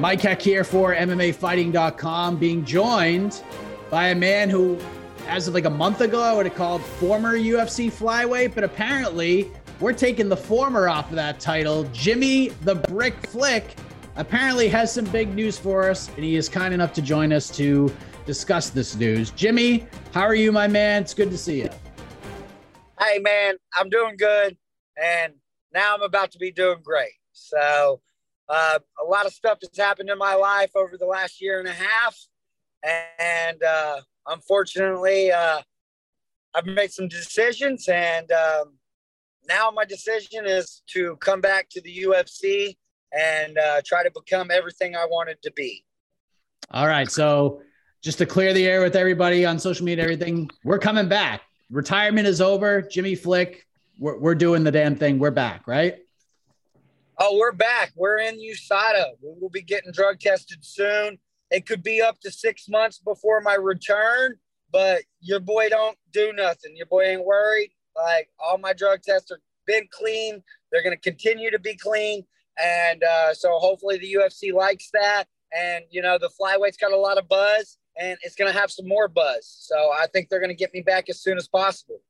Mike Heck here for MMAfighting.com, being joined by a man who, as of like a month ago, I would have called former UFC flyweight, but apparently we're taking the former off of that title. Jimmy the Brick Flick apparently has some big news for us, and he is kind enough to join us to discuss this news. Jimmy, how are you, my man? It's good to see you. Hey, man, I'm doing good, and now I'm about to be doing great. So, uh, a lot of stuff has happened in my life over the last year and a half. And uh, unfortunately, uh, I've made some decisions. And um, now my decision is to come back to the UFC and uh, try to become everything I wanted to be. All right. So, just to clear the air with everybody on social media, everything, we're coming back. Retirement is over. Jimmy Flick, we're, we're doing the damn thing. We're back, right? Oh, we're back. We're in USADA. We will be getting drug tested soon. It could be up to six months before my return, but your boy don't do nothing. Your boy ain't worried. Like all my drug tests are been clean. They're going to continue to be clean. And uh, so hopefully the UFC likes that. And, you know, the flyweight's got a lot of buzz and it's going to have some more buzz. So I think they're going to get me back as soon as possible.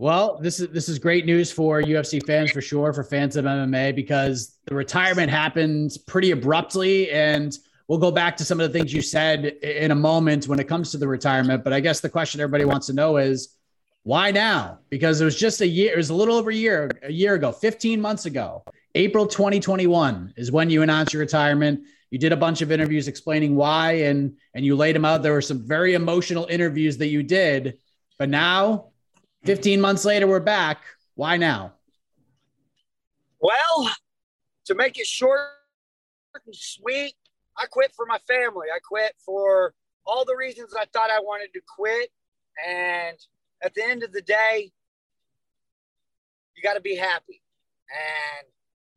Well, this is this is great news for UFC fans for sure, for fans of MMA, because the retirement happens pretty abruptly, and we'll go back to some of the things you said in a moment when it comes to the retirement. But I guess the question everybody wants to know is why now? Because it was just a year, it was a little over a year, a year ago, 15 months ago, April 2021 is when you announced your retirement. You did a bunch of interviews explaining why, and and you laid them out. There were some very emotional interviews that you did, but now 15 months later, we're back. Why now? Well, to make it short and sweet, I quit for my family. I quit for all the reasons I thought I wanted to quit. And at the end of the day, you got to be happy. And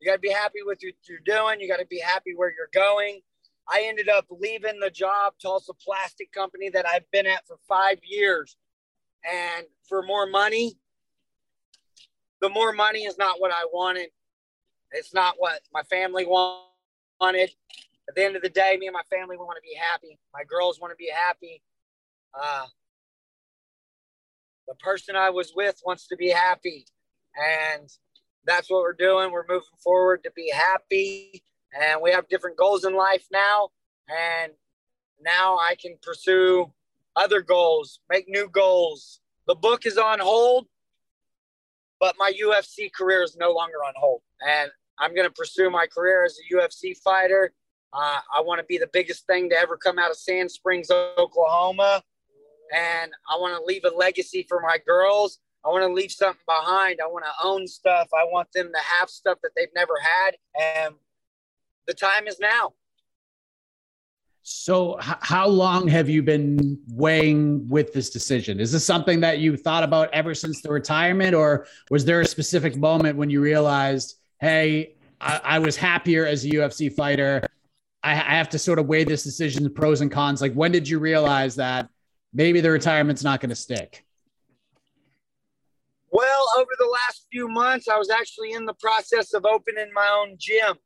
you got to be happy with what you're doing. You got to be happy where you're going. I ended up leaving the job, Tulsa Plastic Company, that I've been at for five years and for more money, the more money is not what I wanted. It's not what my family wanted. At the end of the day, me and my family want to be happy. My girls want to be happy. Uh, the person I was with wants to be happy. And that's what we're doing. We're moving forward to be happy. And we have different goals in life now. And now I can pursue other goals, make new goals. The book is on hold, but my UFC career is no longer on hold. And I'm going to pursue my career as a UFC fighter. Uh, I want to be the biggest thing to ever come out of Sand Springs, Oklahoma. And I want to leave a legacy for my girls. I want to leave something behind. I want to own stuff. I want them to have stuff that they've never had. And the time is now. So, h- how long have you been weighing with this decision? Is this something that you thought about ever since the retirement, or was there a specific moment when you realized, hey, I, I was happier as a UFC fighter? I, I have to sort of weigh this decision, pros and cons. Like, when did you realize that maybe the retirement's not going to stick? Well, over the last few months, I was actually in the process of opening my own gym.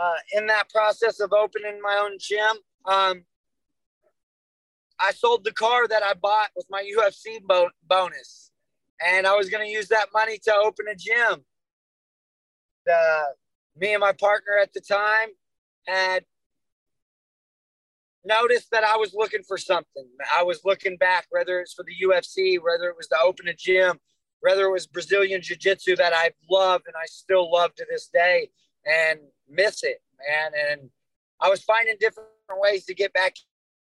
Uh, in that process of opening my own gym, um, I sold the car that I bought with my UFC bo- bonus, and I was going to use that money to open a gym. Uh, me and my partner at the time had noticed that I was looking for something. I was looking back, whether it's for the UFC, whether it was to open a gym, whether it was Brazilian Jiu Jitsu that I've loved and I still love to this day and miss it, man. And I was finding different ways to get back,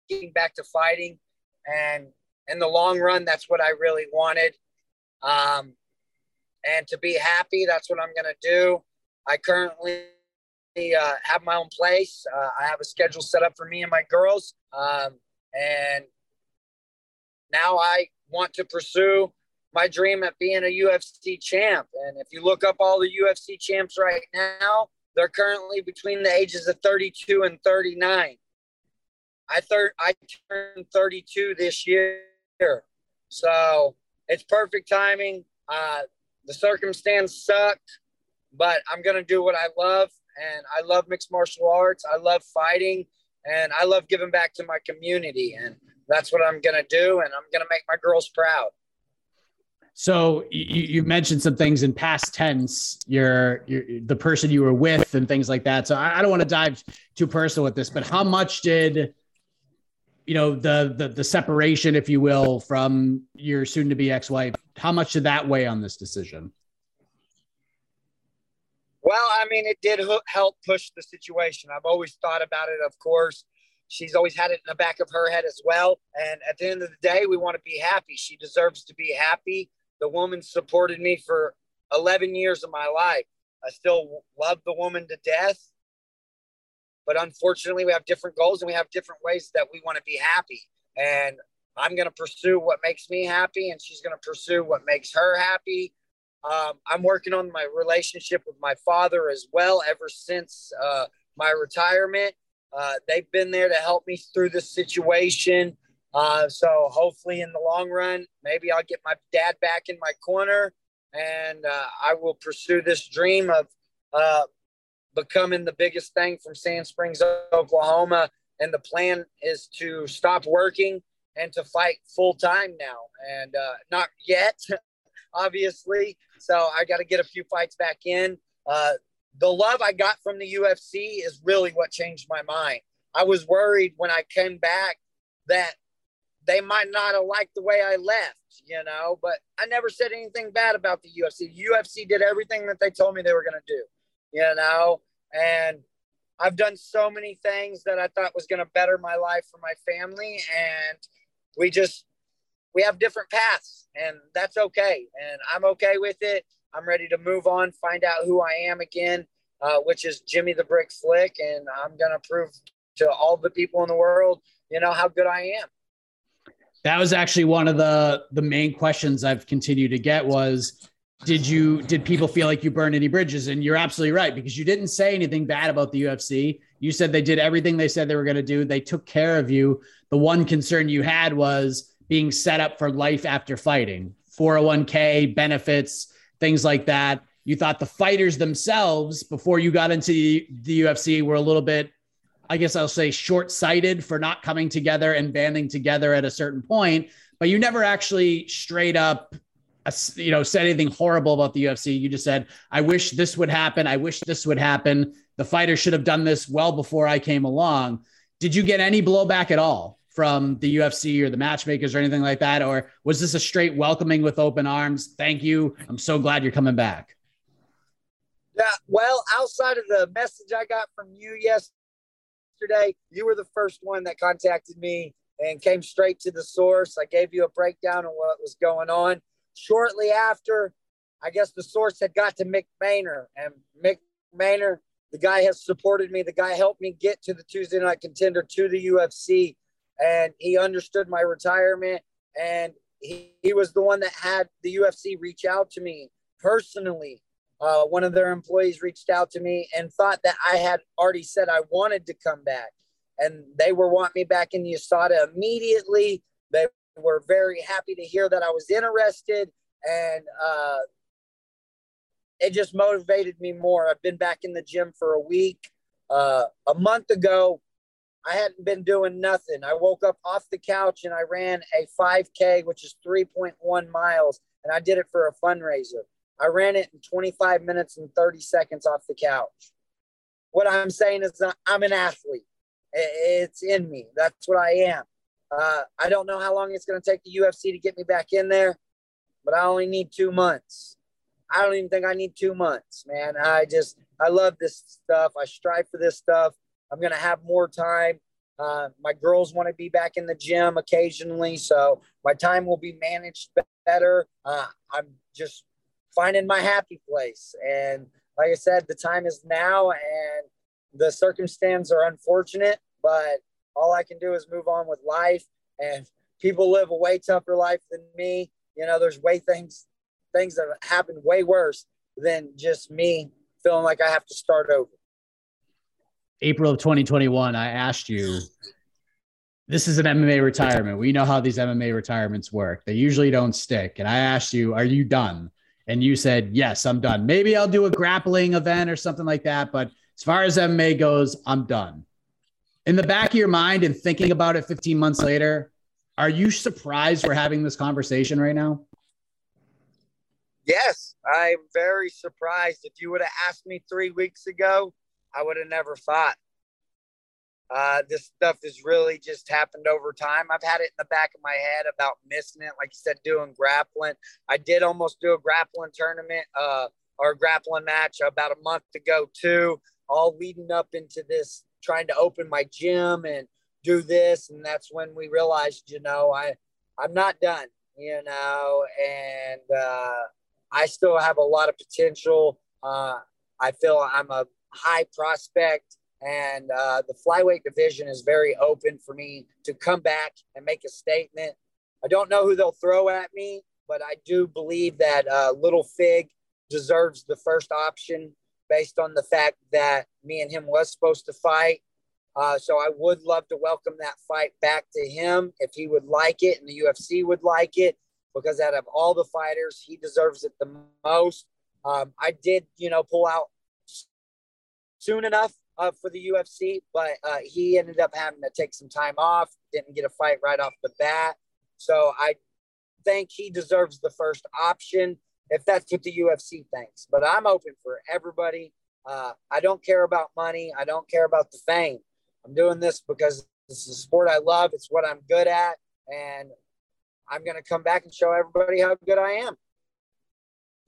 getting back to fighting. And in the long run, that's what I really wanted. Um, and to be happy, that's what I'm going to do. I currently uh, have my own place. Uh, I have a schedule set up for me and my girls. Um, and now I want to pursue my dream at being a UFC champ. And if you look up all the UFC champs right now, they're currently between the ages of 32 and 39. I third I turned 32 this year. So it's perfect timing. Uh, the circumstance sucked, but I'm gonna do what I love and I love mixed martial arts. I love fighting and I love giving back to my community. And that's what I'm to do. And I'm to make my girls proud. So you, you, mentioned some things in past tense, you're, you're, the person you were with and things like that. So I, I don't want to dive too personal with this, but how much did, you know, the, the, the separation, if you will, from your soon to be ex-wife, how much did that weigh on this decision? Well, I mean, it did help push the situation. I've always thought about it, of course. She's always had it in the back of her head as well. And at the end of the day, we want to be happy. She deserves to be happy. The woman supported me for 11 years of my life. I still love the woman to death. But unfortunately, we have different goals and we have different ways that we want to be happy. And I'm going to pursue what makes me happy, and she's going to pursue what makes her happy. Um, I'm working on my relationship with my father as well ever since uh, my retirement. Uh, they've been there to help me through this situation. Uh, so hopefully, in the long run, maybe I'll get my dad back in my corner, and uh, I will pursue this dream of uh, becoming the biggest thing from Sand Springs, Oklahoma. And the plan is to stop working and to fight full time now. And uh, not yet, obviously. So I got to get a few fights back in. Uh, the love I got from the UFC is really what changed my mind. I was worried when I came back that they might not have liked the way I left, you know, but I never said anything bad about the UFC. The UFC did everything that they told me they were going to do, you know, and I've done so many things that I thought was going to better my life for my family. And we just we have different paths and that's okay. And I'm okay with it. I'm ready to move on, find out who I am again, uh, which is Jimmy the Brick Flick. And I'm going to prove to all the people in the world, you know, how good I am. That was actually one of the the main questions I've continued to get was did you did people feel like you burned any bridges? And you're absolutely right because you didn't say anything bad about the UFC you said they did everything they said they were going to do. They took care of you. The one concern you had was being set up for life after fighting. 401k benefits things like that. You thought the fighters themselves before you got into the, ufc were a little bit i guess i'll say short-sighted for not coming together and banding together at a certain point but you never actually straight up you know said anything horrible about the ufc you just said i wish this would happen i wish this would happen the fighters should have done this well before i came along did you get any blowback at all from the UFC or the matchmakers or anything like that? Or was this a straight welcoming with open arms? Thank you. I'm so glad you're coming back. Yeah, well, outside of the message I got from you yesterday, you were the first one that contacted me and came straight to the source. I gave you a breakdown of what was going on. Shortly after, I guess the source had got to Mick Maynard, and Mick Maynard, the guy has supported me. The guy helped me get to the Tuesday Night Contender to the UFC and he understood my retirement and he, he was the one that had the UFC reach out to me personally uh, one of their employees reached out to me and thought that I had already said I wanted to come back. And they were wanting me back in the USADA immediately. They were very happy to hear that I was interested. And uh, it just motivated me more. I've been back in the gym for a week. Uh, a month ago, I hadn't been doing nothing. I woke up off the couch and I ran a 5K, which is 3.1 miles, and I did it for a fundraiser. I ran it in 25 minutes and 30 seconds off the couch. What I'm saying is, I'm an athlete. It's in me. That's what I am. Uh, I don't know how long it's going to take the UFC to get me back in there, but I only need two months. I don't even think I need two months, man. I just, I love this stuff. I strive for this stuff. I'm going to have more time. Uh, my girls want to be back in the gym occasionally, so my time will be managed better. Uh, I'm just finding my happy place. And like I said, the time is now, and the circumstances are unfortunate, but all I can do is move on with life. And people live a way tougher life than me. You know, there's way things things that happen way worse than just me feeling like I have to start over. April of 2021, I asked you, this is an MMA retirement. We know how these MMA retirements work. They usually don't stick. And I asked you, are you done? And you said, yes, I'm done. Maybe I'll do a grappling event or something like that. But as far as MMA goes, I'm done. In the back of your mind and thinking about it 15 months later, are you surprised we're having this conversation right now? Yes, I'm very surprised. If you would have asked me three weeks ago, I would have never thought. Uh, this stuff has really just happened over time. I've had it in the back of my head about missing it, like you said, doing grappling. I did almost do a grappling tournament uh, or grappling match about a month ago, too, all leading up into this, trying to open my gym and do this. And that's when we realized, you know, I, I'm not done, you know, and uh, I still have a lot of potential. Uh, I feel I'm a high prospect, and uh, the flyweight division is very open for me to come back and make a statement. I don't know who they'll throw at me, but I do believe that uh, Little Fig deserves the first option based on the fact that me and him was supposed to fight. Uh, so I would love to welcome that fight back to him if he would like it and the UFC would like it because out of all the fighters, he deserves it the most. Um, I did, you know, pull out soon enough uh, for the UFC, but uh, he ended up having to take some time off, didn't get a fight right off the bat. So I think he deserves the first option if that's what the UFC thinks. But I'm open for everybody. Uh, I don't care about money. I don't care about the fame. I'm doing this because this is a sport I love. It's what I'm good at. And I'm going to come back and show everybody how good I am.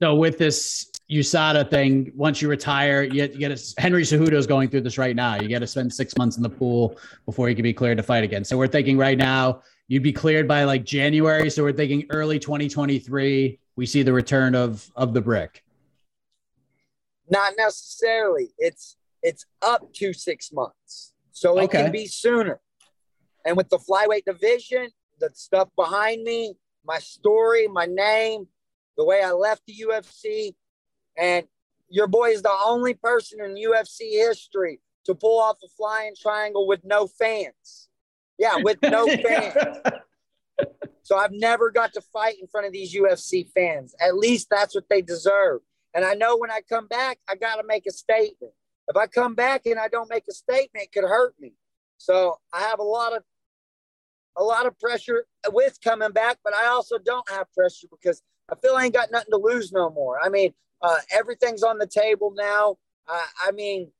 So with this USADA thing, once you retire, you get, you get a, Henry Cejudo is going through this right now. You got to spend six months in the pool before you can be cleared to fight again. So we're thinking right now you'd be cleared by like January. So we're thinking early 2023. We see the return of of the brick. Not necessarily. It's it's up to six months, so it okay. can be sooner. And with the flyweight division, the stuff behind me, my story, my name, the way I left the UFC. And your boy is the only person in UFC history to pull off a flying triangle with no fans. Yeah, with no fans. so I've never got to fight in front of these UFC fans. At least that's what they deserve. And I know when I come back, I got to make a statement. If I come back and I don't make a statement, it could hurt me. So I have a lot of a lot of pressure with coming back, but I also don't have pressure because I feel I ain't got nothing to lose no more. I mean, uh, everything's on the table now. Uh, I mean,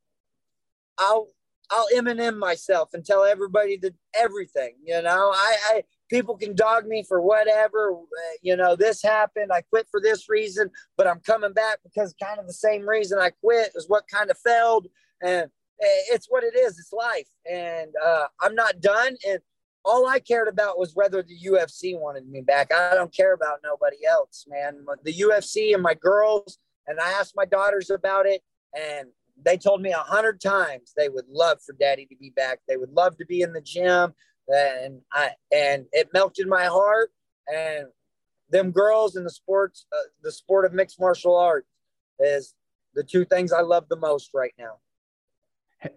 I'll I'll Eminem myself and tell everybody that everything. You know, I, I people can dog me for whatever. Uh, you know, this happened. I quit for this reason, but I'm coming back because kind of the same reason I quit is what kind of failed, and it's what it is. It's life, and uh, I'm not done. And all I cared about was whether the UFC wanted me back. I don't care about nobody else, man. The UFC and my girls, and I asked my daughters about it, and they told me a hundred times they would love for daddy to be back. They would love to be in the gym, and I and it melted my heart. And them girls in the sports, uh, the sport of mixed martial arts, is the two things I love the most right now.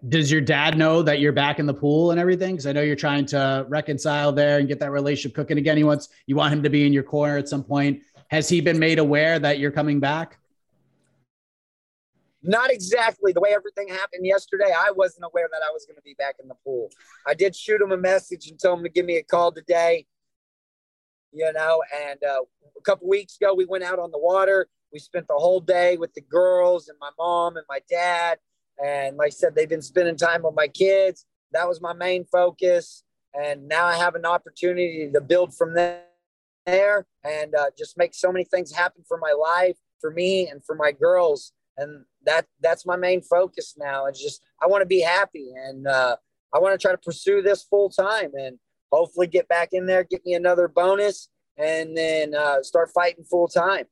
Does your dad know that you're back in the pool and everything? Because I know you're trying to reconcile there and get that relationship cooking again. He wants you want him to be in your corner at some point. Has he been made aware that you're coming back? Not exactly the way everything happened yesterday. I wasn't aware that I was going to be back in the pool. I did shoot him a message and tell him to give me a call today. You know, and uh, a couple weeks ago we went out on the water. We spent the whole day with the girls and my mom and my dad. And like I said, they've been spending time with my kids. That was my main focus. And now I have an opportunity to build from there and uh, just make so many things happen for my life, for me, and for my girls. And that that's my main focus now. It's just I want to be happy and uh, I want to try to pursue this full time and hopefully get back in there, get me another bonus, and then uh, start fighting full time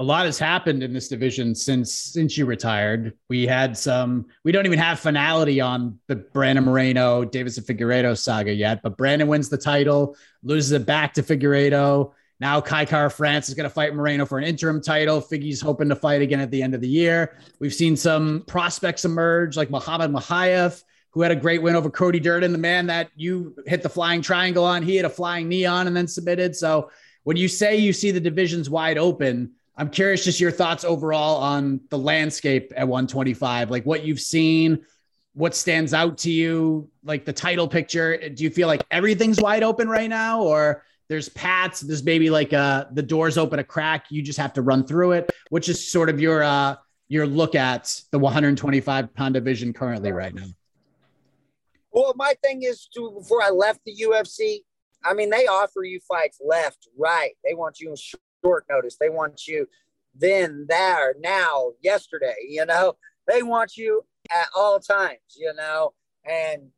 a lot has happened in this division since since you retired. We had some. We don't even have finality on the Brandon Moreno, Deiveson Figueiredo saga yet. But Brandon wins the title, loses it back to Figueiredo. Now Kai Kara-France is going to fight Moreno for an interim title. Figgy's hoping to fight again at the end of the year. We've seen some prospects emerge, like Muhammad Mokaev, who had a great win over Cody Durden, the man that you hit the flying triangle on. He had a flying knee on and then submitted. So when you say you see the divisions wide open I'm curious just your thoughts overall on the landscape at 125, like what you've seen, what stands out to you, like the title picture. Do you feel like everything's wide open right now, or there's paths, there's maybe like uh the doors open a crack, you just have to run through it? Which is sort of your uh your look at the 125 pound division currently right now? Well, my thing is to before I left the UFC, I mean, they offer you fights left, right. They want you in short notice. They want you then, there, now, yesterday, you know, they want you at all times, you know, and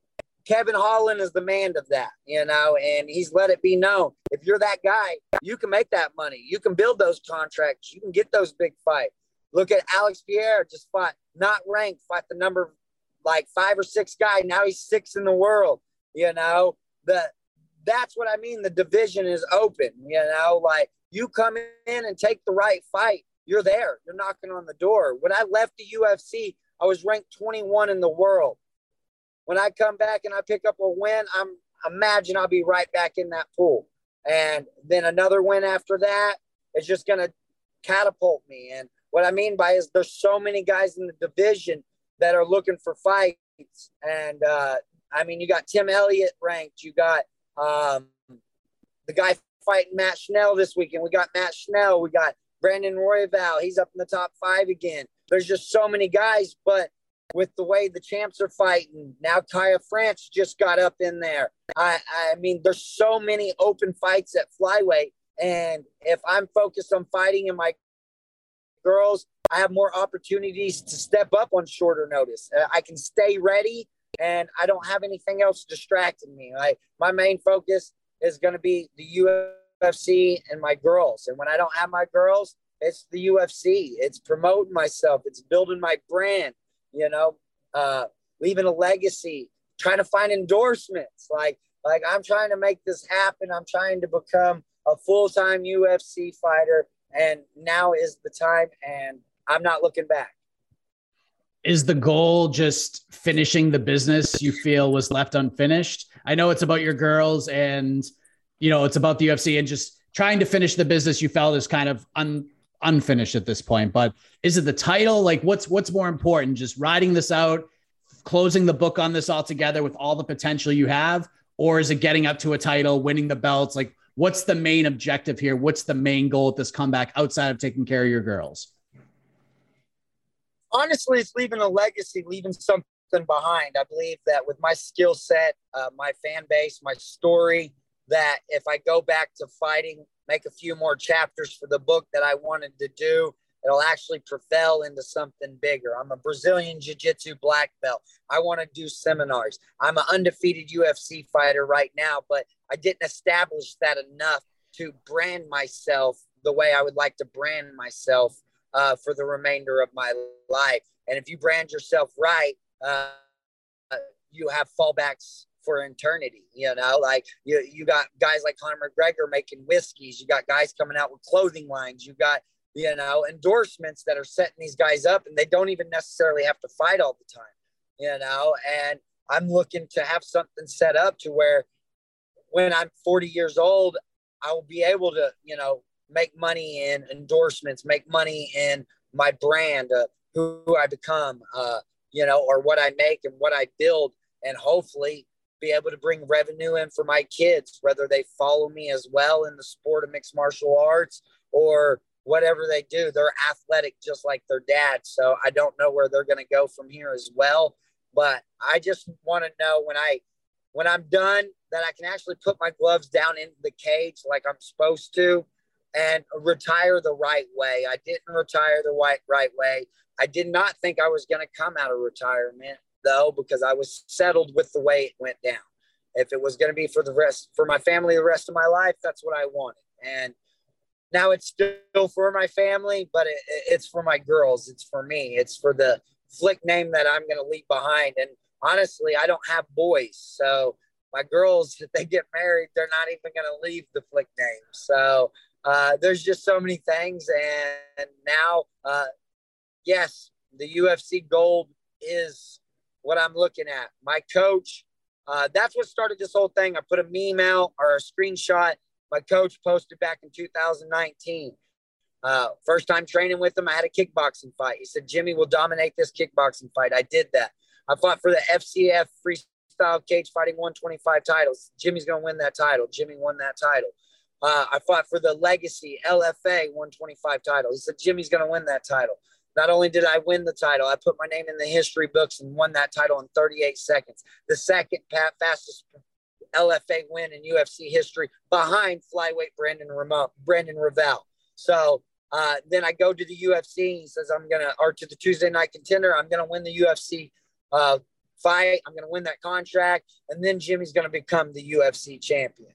Kevin Holland is the man of that, you know, and he's let it be known. If you're that guy, you can make that money. You can build those contracts. You can get those big fights. Look at Alex Pierre just fought, not ranked, fought the number like five or six guy. Now he's six in the world, you know. The that's what I mean. The division is open, you know, like you come in and take the right fight, you're there. You're knocking on the door. When I left the UFC, I was ranked 21 in the world. When I come back and I pick up a win, I'm imagine I'll be right back in that pool. And then another win after that is just going to catapult me. And what I mean by is there's so many guys in the division that are looking for fights. And uh, I mean, you got Tim Elliott ranked. You got um, the guy fighting Matt Schnell this weekend. We got Matt Schnell. We got Brandon Royval. He's up in the top five again. There's just so many guys, but with the way the champs are fighting, now Kara-France just got up in there. I, I mean, there's so many open fights at flyweight. And if I'm focused on fighting in my girls, I have more opportunities to step up on shorter notice. Uh, I can stay ready and I don't have anything else distracting me. Like my main focus is going to be the UFC and my girls. And when I don't have my girls, it's the UFC. It's promoting myself. It's building my brand. You know, uh, leaving a legacy. Trying to find endorsements. Like like I'm trying to make this happen. I'm trying to become a full time UFC fighter, and now is the time. And I'm not looking back. Is the goal just finishing the business you feel was left unfinished? I know it's about your girls and you know it's about the UFC and just trying to finish the business you felt is kind of un, unfinished at this point. But is it the title? Like what's what's more important? Just riding this out, closing the book on this altogether with all the potential you have, or is it getting up to a title, winning the belts? Like what's the main objective here? What's the main goal at this comeback outside of taking care of your girls? Honestly, it's leaving a legacy, leaving something behind. I believe that with my skill set, uh, my fan base, my story, that if I go back to fighting, make a few more chapters for the book that I wanted to do, it'll actually propel into something bigger. I'm a Brazilian Jiu Jitsu black belt. I want to do seminars. I'm an undefeated UFC fighter right now, but I didn't establish that enough to brand myself the way I would like to brand myself uh, for the remainder of my life. And if you brand yourself right, uh, you have fallbacks for eternity. You know, like you you got guys like Conor McGregor making whiskeys. You got guys coming out with clothing lines. You got you know, endorsements that are setting these guys up and they don't even necessarily have to fight all the time, you know, and I'm looking to have something set up to where when I'm 40 years old, I will be able to, you know, make money in endorsements, make money in my brand, uh, who I become, uh, you know, or what I make and what I build, and hopefully be able to bring revenue in for my kids, whether they follow me as well in the sport of mixed martial arts or whatever they do. They're athletic just like their dad. So I don't know where they're going to go from here as well. But I just want to know when I when I'm done that I can actually put my gloves down in the cage like I'm supposed to and retire the right way. I didn't retire the right right way. I did not think I was going to come out of retirement though because I was settled with the way it went down. If it was going to be for the rest for my family the rest of my life, that's what I wanted. And now it's still for my family, but it, it's for my girls. It's for me. It's for the flick name that I'm going to leave behind. And honestly, I don't have boys, so my girls, if they get married, they're not even going to leave the flick name. So uh, there's just so many things. And now, uh, yes, the UFC gold is what I'm looking at. My coach, uh, that's what started this whole thing. I put a meme out or a screenshot my coach posted back in 2019. Uh, first time training with him, I had a kickboxing fight. He said, Jimmy will dominate this kickboxing fight. I did that. I fought for the FCF freestyle cage fighting 125 titles. Jimmy's going to win that title. Jimmy won that title. Uh, I fought for the Legacy LFA 125 title. He said Jimmy's going to win that title. Not only did I win the title, I put my name in the history books and won that title in 38 seconds. The second fastest LFA win in UFC history behind flyweight Brandon Ramon, Brandon Royval. So uh, then I go to the UFC. And He says I'm gonna, or to the Tuesday Night Contender. I'm gonna win the UFC uh, fight. I'm gonna win that contract, and then Jimmy's gonna become the UFC champion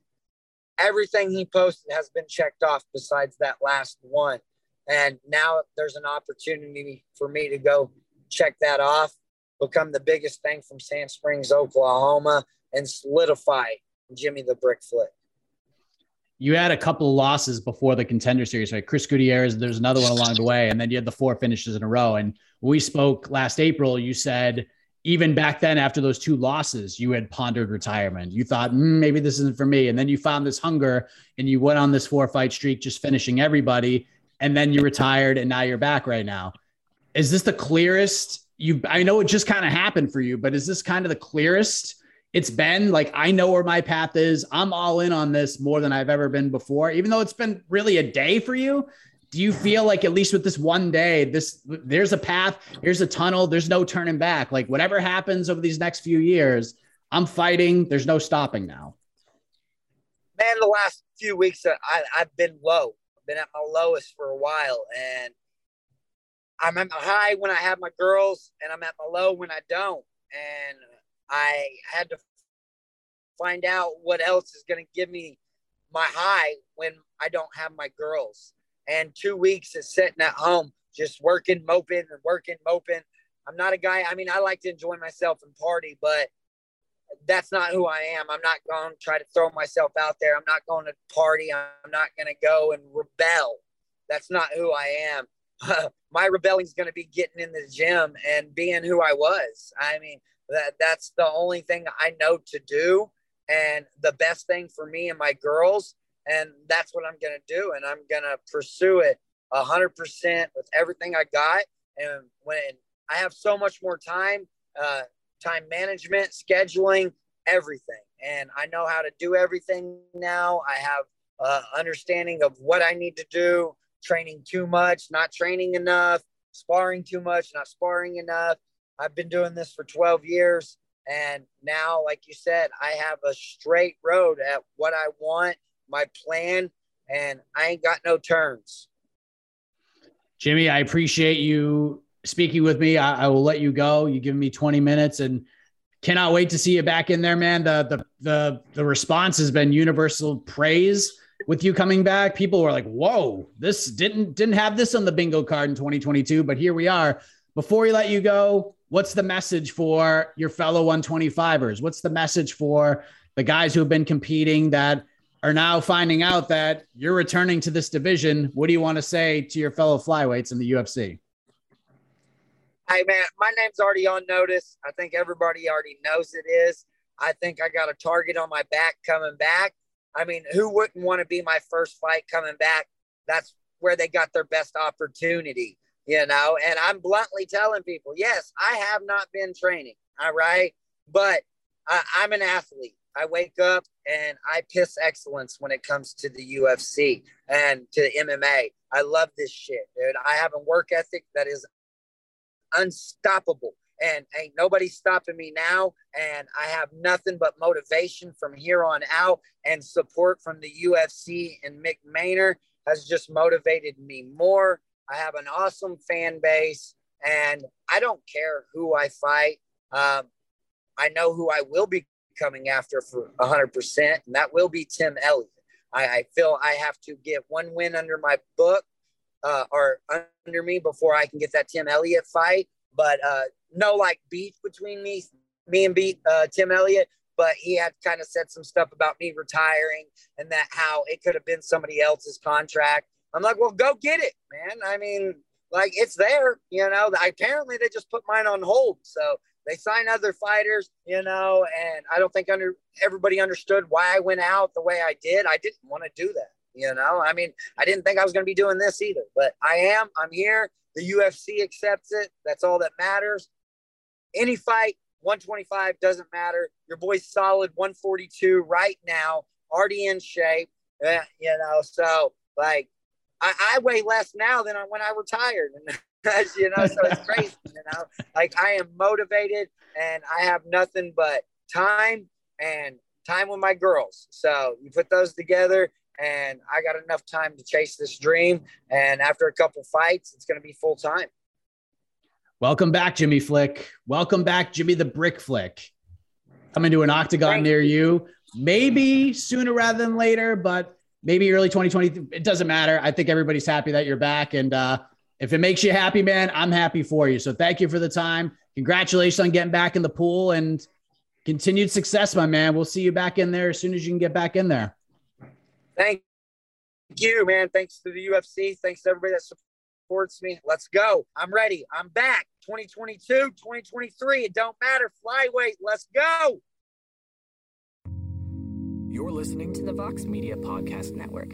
everything he posted has been checked off besides that last one. And now there's an opportunity for me to go check that off, become the biggest thing from Sand Springs, Oklahoma, and solidify Jimmy the Brick Flick. You had a couple of losses before the contender series, right? Chris Gutierrez, there's another one along the way, and then you had the four finishes in a row. And we spoke last April, you said even back then, after those two losses, you had pondered retirement. You thought, mm, maybe this isn't for me. And then you found this hunger and you went on this four fight streak, just finishing everybody. And then you retired and now you're back right now. Is this the clearest you I know it just kind of happened for you, but is this kind of the clearest it's been? Like, I know where my path is. I'm all in on this more than I've ever been before, even though it's been really a day for you do you feel like at least with this one day this there's a path here's a tunnel there's no turning back like whatever happens over these next few years i'm fighting there's no stopping now man the last few weeks uh, I, i've been low been at my lowest for a while and i'm at my high when i have my girls and i'm at my low when i don't and i had to find out what else is going to give me my high when i don't have my girls and two weeks of sitting at home, just working, moping, and working, moping. I'm not a guy. I mean, I like to enjoy myself and party, but that's not who I am. I'm not going to try to throw myself out there. I'm not going to party. I'm not going to go and rebel. That's not who I am. My rebelling is going to be getting in the gym and being who I was. I mean, that that's the only thing I know to do. And the best thing for me and my girls and that's what I'm going to do. And I'm going to pursue it a hundred percent with everything I got. And when I have so much more time, uh, time management, scheduling, everything. And I know how to do everything now. I have uh, understanding of what I need to do, training too much, not training enough, sparring too much, not sparring enough. I've been doing this for 12 years. And now, like you said, I have a straight road at what I want my plan, and I ain't got no turns. Jimmy, I appreciate you speaking with me. I, I will let you go. You give me 20 minutes and cannot wait to see you back in there, man. The the the the response has been universal praise with you coming back. People were like, "Whoa, this didn't didn't have this on the bingo card in 2022, but here we are." Before we let you go, what's the message for your fellow 125ers? What's the message for the guys who have been competing that are now finding out that you're returning to this division. What do you want to say to your fellow flyweights in the UFC? Hey man, my name's already on notice. I think everybody already knows it is. I think I got a target on my back coming back. I mean, who wouldn't want to be my first fight coming back? That's where they got their best opportunity, you know. And I'm bluntly telling people, yes, I have not been training, all right, but I, I'm an athlete. I wake up and I piss excellence when it comes to the UFC and to the MMA. I love this shit, dude. I have a work ethic that is unstoppable and ain't nobody stopping me now. And I have nothing but motivation from here on out and support from the UFC and Mick Maynard has just motivated me more. I have an awesome fan base and I don't care who I fight. Um, I know who I will be coming after for 100%, and that will be Tim Elliott. I, I feel I have to get one win under my book uh, or under me before I can get that Tim Elliott fight. But uh, no like beef between me, me and beat uh, Tim Elliott. But he had kind of said some stuff about me retiring and that how it could have been somebody else's contract. I'm like, well, go get it, man. I mean, like it's there, you know. Apparently, they just put mine on hold. So they sign other fighters, you know, and I don't think under everybody understood why I went out the way I did. I didn't want to do that, you know. I mean, I didn't think I was going to be doing this either, but I am. I'm here. The UFC accepts it. That's all that matters. Any fight, 125 doesn't matter. Your boy's solid 142 right now, already in shape. Uh, you know, so like I, I weigh less now than when I retired. And you know, so it's crazy, you know. Like I am motivated and I have nothing but time and time with my girls. So you put those together and I got enough time to chase this dream. And after a couple fights, it's going to be full time. Welcome back, Jimmy Flick. Welcome back, Jimmy the Brick Flick. Coming to an octagon Thank near you. Maybe sooner rather than later, but maybe early 2020. It doesn't matter. I think everybody's happy that you're back. And uh, if it makes you happy, man, I'm happy for you. So thank you for the time. Congratulations on getting back in the pool and continued success, my man. We'll see you back in there as soon as you can get back in there. Thank you, man. Thanks to the UFC. Thanks to everybody that supports me. Let's go. I'm ready. I'm back. 2022, 2023. It don't matter. Flyweight. Let's go. You're listening to the Vox Media Podcast Network.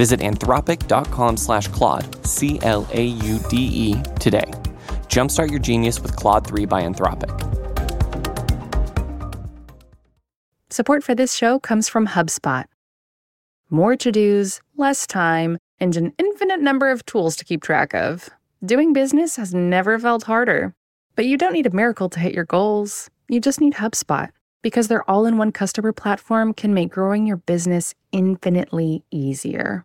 Visit anthropic.com slash Claude, C L A U D E, today. Jumpstart your genius with Claude 3 by Anthropic. Support for this show comes from HubSpot. More to dos, less time, and an infinite number of tools to keep track of. Doing business has never felt harder. But you don't need a miracle to hit your goals. You just need HubSpot because their all in one customer platform can make growing your business infinitely easier.